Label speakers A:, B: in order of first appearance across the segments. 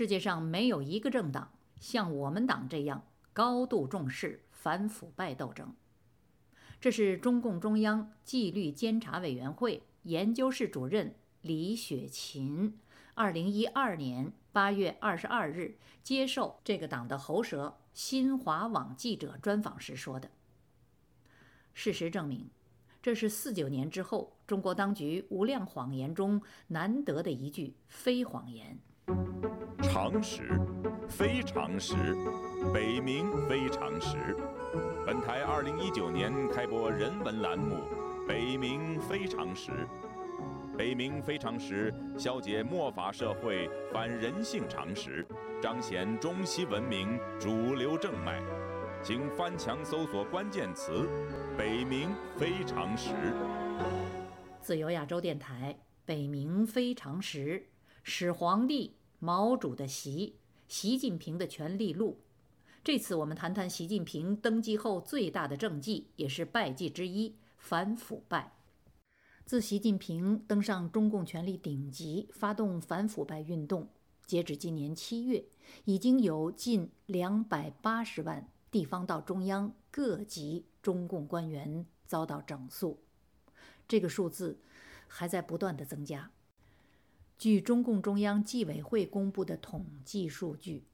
A: 世界上没有一个政党像我们党这样高度重视反腐败斗争。这是中共中央纪律监察委员会研究室主任李雪琴，二零一二年八月二十二日接受这个党的喉舌新华网记者专访时说的。事实证明，这是四九年之后中国当局无量谎言中难得的一句非谎言。
B: 常识，非常识，北冥非常识。本台二零一九年开播人文栏目《北冥非常识》，北冥非常识消解末法社会反人性常识，彰显中西文明主流正脉。请翻墙搜索关键词“北冥非常识”。
A: 自由亚洲电台《北冥非常识》，始皇帝毛主的习，习近平的权力录。这次我们谈谈习近平登基后最大的政绩，也是败绩之一——反腐败。自习近平登上中共权力顶级，发动反腐败运动，截止今年七月，已经有近两百八十万。地方到中央各级中共官员遭到整肃，这个数字还在不断的增加。据中共中央纪委会公布的统计数据，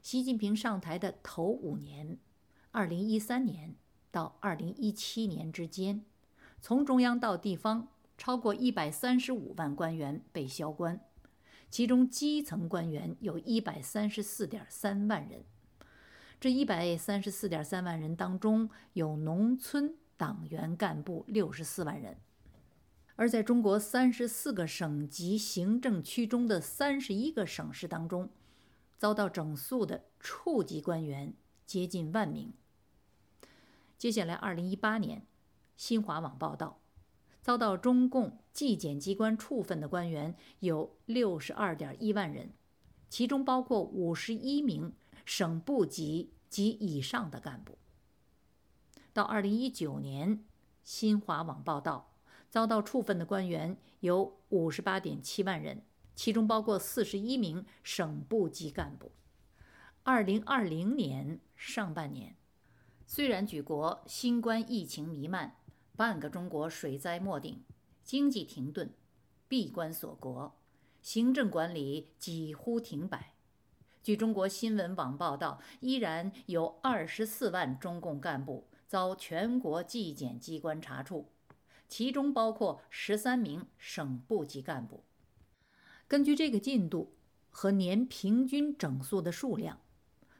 A: 习近平上台的头五年（二零一三年到二零一七年之间），从中央到地方超过一百三十五万官员被销官，其中基层官员有一百三十四点三万人。这一百三十四点三万人当中，有农村党员干部六十四万人，而在中国三十四个省级行政区中的三十一个省市当中，遭到整肃的处级官员接近万名。接下来，二零一八年，新华网报道，遭到中共纪检机关处分的官员有六十二点一万人，其中包括五十一名。省部级及以上的干部。到二零一九年，新华网报道，遭到处分的官员有五十八点七万人，其中包括四十一名省部级干部。二零二零年上半年，虽然举国新冠疫情弥漫，半个中国水灾莫定，经济停顿，闭关锁国，行政管理几乎停摆。据中国新闻网报道，依然有二十四万中共干部遭全国纪检机关查处，其中包括十三名省部级干部。根据这个进度和年平均整肃的数量，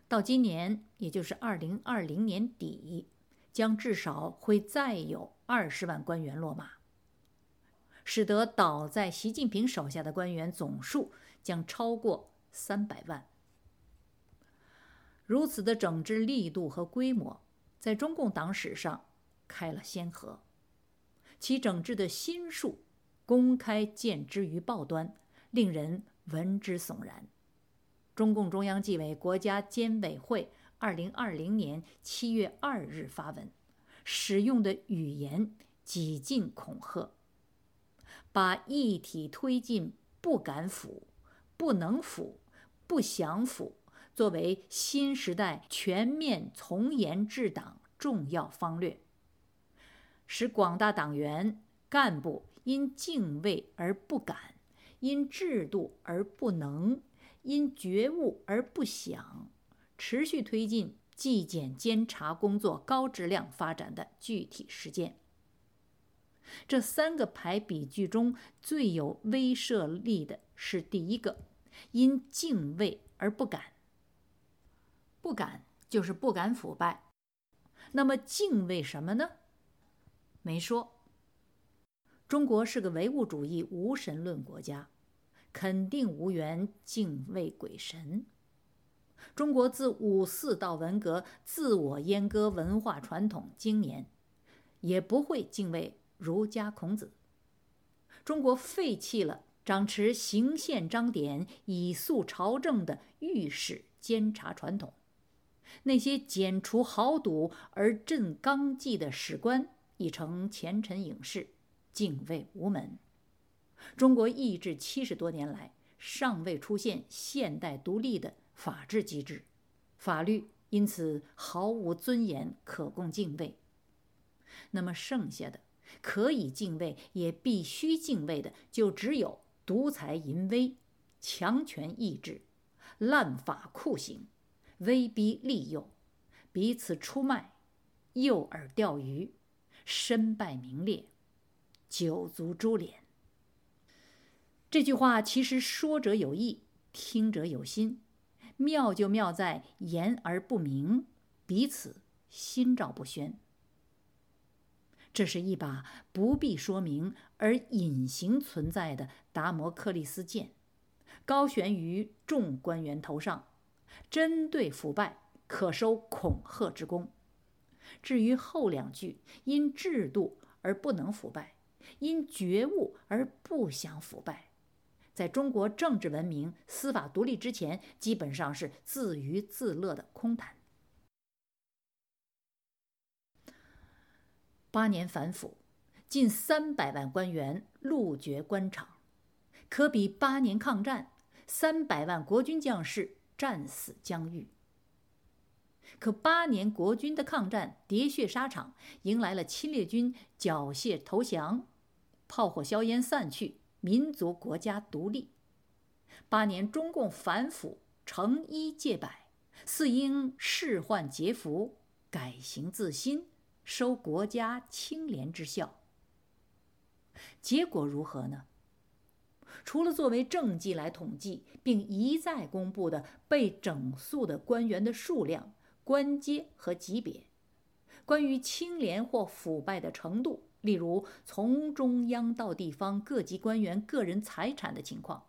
A: 到今年，也就是二零二零年底，将至少会再有二十万官员落马，使得倒在习近平手下的官员总数将超过三百万。如此的整治力度和规模，在中共党史上开了先河。其整治的心术公开见之于报端，令人闻之悚然。中共中央纪委国家监委会二零二零年七月二日发文，使用的语言几近恐吓，把一体推进不敢腐、不能腐、不想腐。作为新时代全面从严治党重要方略，使广大党员干部因敬畏而不敢，因制度而不能，因觉悟而不想，持续推进纪检监察工作高质量发展的具体实践。这三个排比句中最有威慑力的是第一个，因敬畏而不敢。不敢就是不敢腐败，那么敬畏什么呢？没说。中国是个唯物主义无神论国家，肯定无缘敬畏鬼神。中国自五四到文革，自我阉割文化传统经年，也不会敬畏儒家孔子。中国废弃了掌持行宪章典以肃朝政的御史监察传统。那些剪除豪赌而振纲纪的史官已成前尘影视，敬畏无门。中国易制七十多年来，尚未出现现代独立的法治机制，法律因此毫无尊严可供敬畏。那么剩下的可以敬畏也必须敬畏的，就只有独裁淫威、强权意志、滥法酷刑、威逼利诱、彼此出卖、诱饵钓鱼、身败名裂、九族株连。这句话其实说者有意，听者有心，妙就妙在言而不明，彼此心照不宣。这是一把不必说明而隐形存在的达摩克利斯剑，高悬于众官员头上，针对腐败，可收恐吓之功。至于后两句，因制度而不能腐败，因觉悟而不想腐败。在中国政治文明、司法独立之前，基本上是自娱自乐的空谈。八年反腐，近三百万官员路绝官场，可比八年抗战，三百万国军将士战死疆域。可八年国军的抗战喋血沙场，迎来了侵略军缴械投降，炮火硝烟散去。民族国家独立，八年中共反腐成一戒百，四应仕宦节服，改行自新，收国家清廉之效。结果如何呢？除了作为政绩来统计，并一再公布的被整肃的官员的数量、官阶和级别，关于清廉或腐败的程度。例如，从中央到地方各级官员个人财产的情况，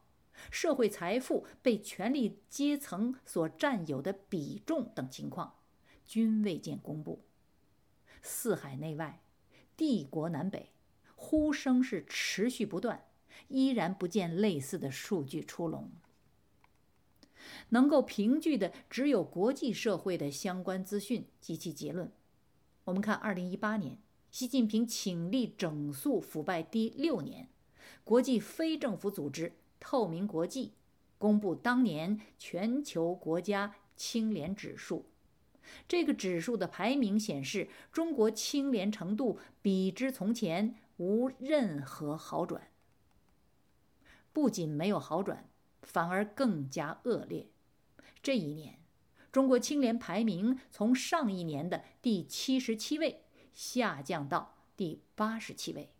A: 社会财富被权力阶层所占有的比重等情况，均未见公布。四海内外，帝国南北，呼声是持续不断，依然不见类似的数据出笼。能够凭据的只有国际社会的相关资讯及其结论。我们看，二零一八年。习近平请立整肃腐败第六年，国际非政府组织透明国际公布当年全球国家清廉指数。这个指数的排名显示，中国清廉程度比之从前无任何好转。不仅没有好转，反而更加恶劣。这一年，中国清廉排名从上一年的第七十七位。下降到第八十七位。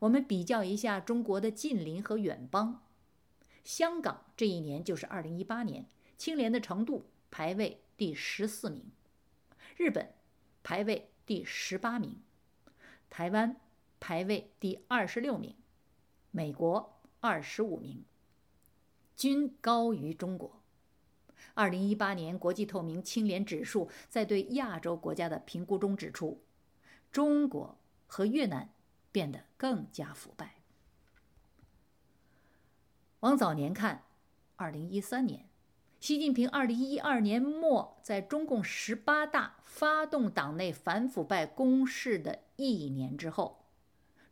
A: 我们比较一下中国的近邻和远邦，香港这一年就是二零一八年，清廉的程度排位第十四名；日本排位第十八名；台湾排位第二十六名；美国二十五名，均高于中国。二零一八年国际透明清廉指数在对亚洲国家的评估中指出，中国和越南变得更加腐败。往早年看，二零一三年，习近平二零一二年末在中共十八大发动党内反腐败攻势的一年之后，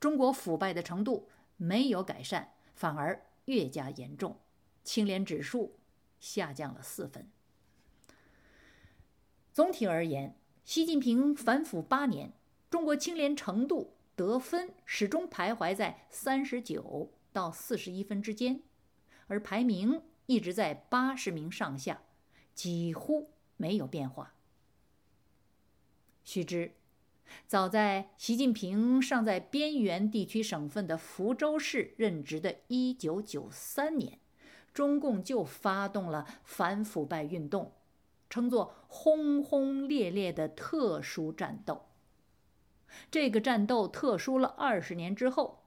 A: 中国腐败的程度没有改善，反而越加严重，清廉指数。下降了四分。总体而言，习近平反腐八年，中国清廉程度得分始终徘徊在三十九到四十一分之间，而排名一直在八十名上下，几乎没有变化。须知，早在习近平尚在边缘地区省份的福州市任职的一九九三年。中共就发动了反腐败运动，称作轰轰烈烈的特殊战斗。这个战斗特殊了二十年之后，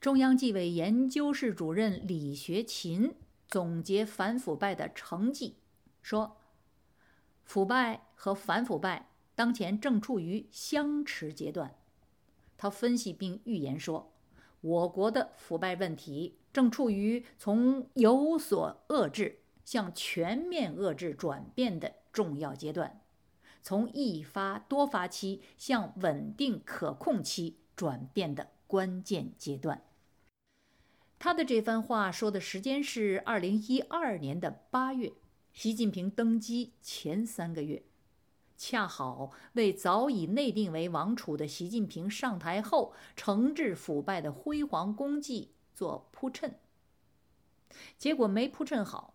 A: 中央纪委研究室主任李学勤总结反腐败的成绩，说：“腐败和反腐败当前正处于相持阶段。”他分析并预言说，我国的腐败问题。正处于从有所遏制向全面遏制转变的重要阶段，从易发多发期向稳定可控期转变的关键阶段。他的这番话说的时间是二零一二年的八月，习近平登基前三个月，恰好为早已内定为王储的习近平上台后惩治腐败的辉煌功绩做铺衬。结果没铺衬好，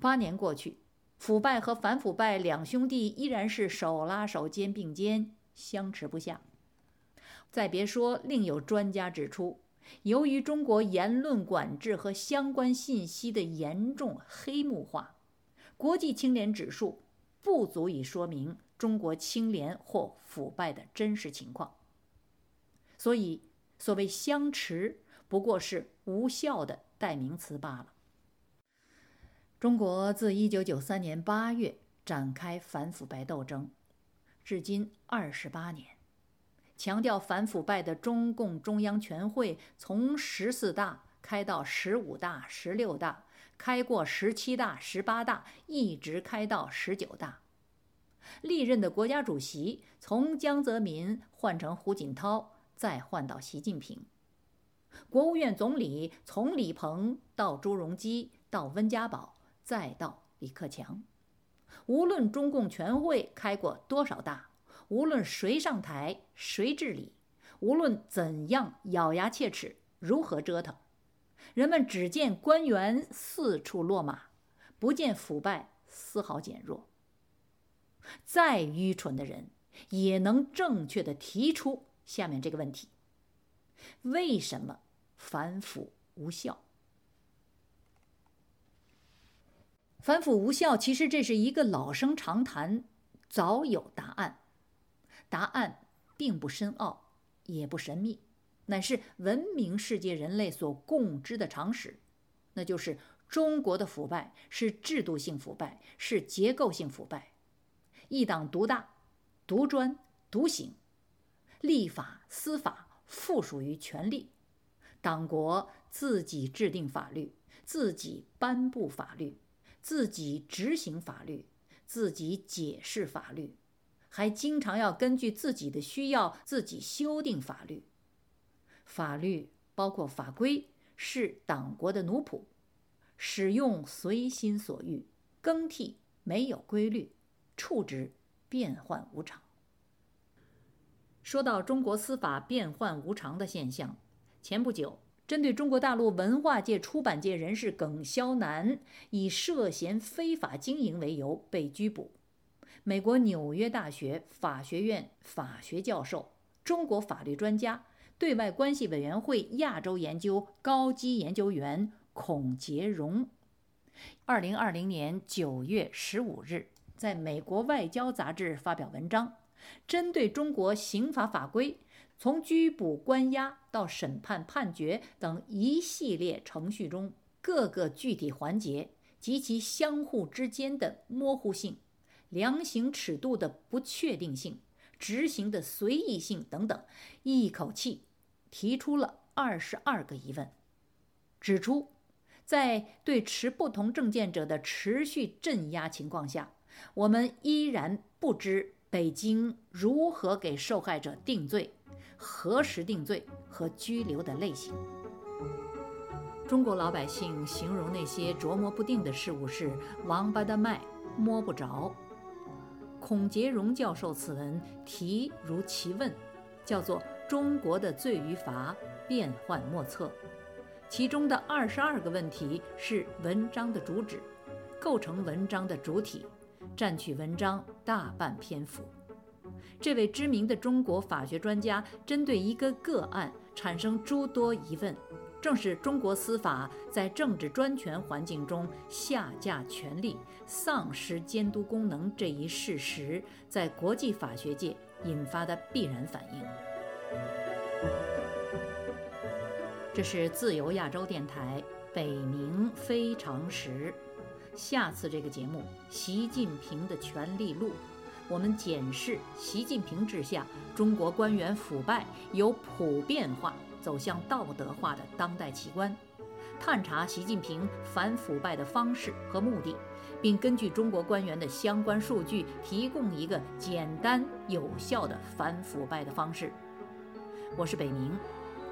A: 八年过去，腐败和反腐败两兄弟依然是手拉手、肩并肩，相持不下。再别说，另有专家指出。由于中国言论管制和相关信息的严重黑幕化，国际清廉指数不足以说明中国清廉或腐败的真实情况。所以，所谓相持不过是无效的代名词罢了。中国自1993年8月展开反腐败斗争，至今28年。强调反腐败的中共中央全会从十四大开到十五大、十六大，开过十七大、十八大，一直开到十九大。历任的国家主席从江泽民换成胡锦涛，再换到习近平；国务院总理从李鹏到朱镕基，到温家宝，再到李克强。无论中共全会开过多少大。无论谁上台，谁治理，无论怎样咬牙切齿，如何折腾，人们只见官员四处落马，不见腐败丝毫减弱。再愚蠢的人，也能正确的提出下面这个问题：为什么反腐无效？反腐无效，其实这是一个老生常谈，早有答案。答案并不深奥，也不神秘，乃是文明世界人类所共知的常识，那就是中国的腐败是制度性腐败，是结构性腐败，一党独大、独专、独行，立法、司法附属于权力，党国自己制定法律，自己颁布法律，自己执行法律，自己解释法律。还经常要根据自己的需要自己修订法律，法律包括法规是党国的奴仆，使用随心所欲，更替没有规律，处置变幻无常。说到中国司法变幻无常的现象，前不久，针对中国大陆文化界、出版界人士耿肖南以涉嫌非法经营为由被拘捕。美国纽约大学法学院法学教授、中国法律专家、对外关系委员会亚洲研究高级研究员孔杰荣，二零二零年九月十五日在美国外交杂志发表文章，针对中国刑法法规从拘捕、关押到审判、判决等一系列程序中各个具体环节及其相互之间的模糊性。量刑尺度的不确定性、执行的随意性等等，一口气提出了二十二个疑问，指出，在对持不同证件者的持续镇压情况下，我们依然不知北京如何给受害者定罪、何时定罪和拘留的类型。中国老百姓形容那些琢磨不定的事物是“王八的脉摸不着”。孔杰荣教授此文题如其问，叫做《中国的罪与罚变幻莫测》，其中的二十二个问题是文章的主旨，构成文章的主体，占据文章大半篇幅。这位知名的中国法学专家针对一个个案产生诸多疑问。正是中国司法在政治专权环境中下架权力、丧失监督功能这一事实，在国际法学界引发的必然反应。这是自由亚洲电台北冥非常时，下次这个节目《习近平的权力录》，我们检视习近平治下中国官员腐败由普遍化。走向道德化的当代奇观，探查习近平反腐败的方式和目的，并根据中国官员的相关数据，提供一个简单有效的反腐败的方式。我是北明，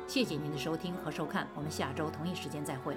A: 谢谢您的收听和收看，我们下周同一时间再会。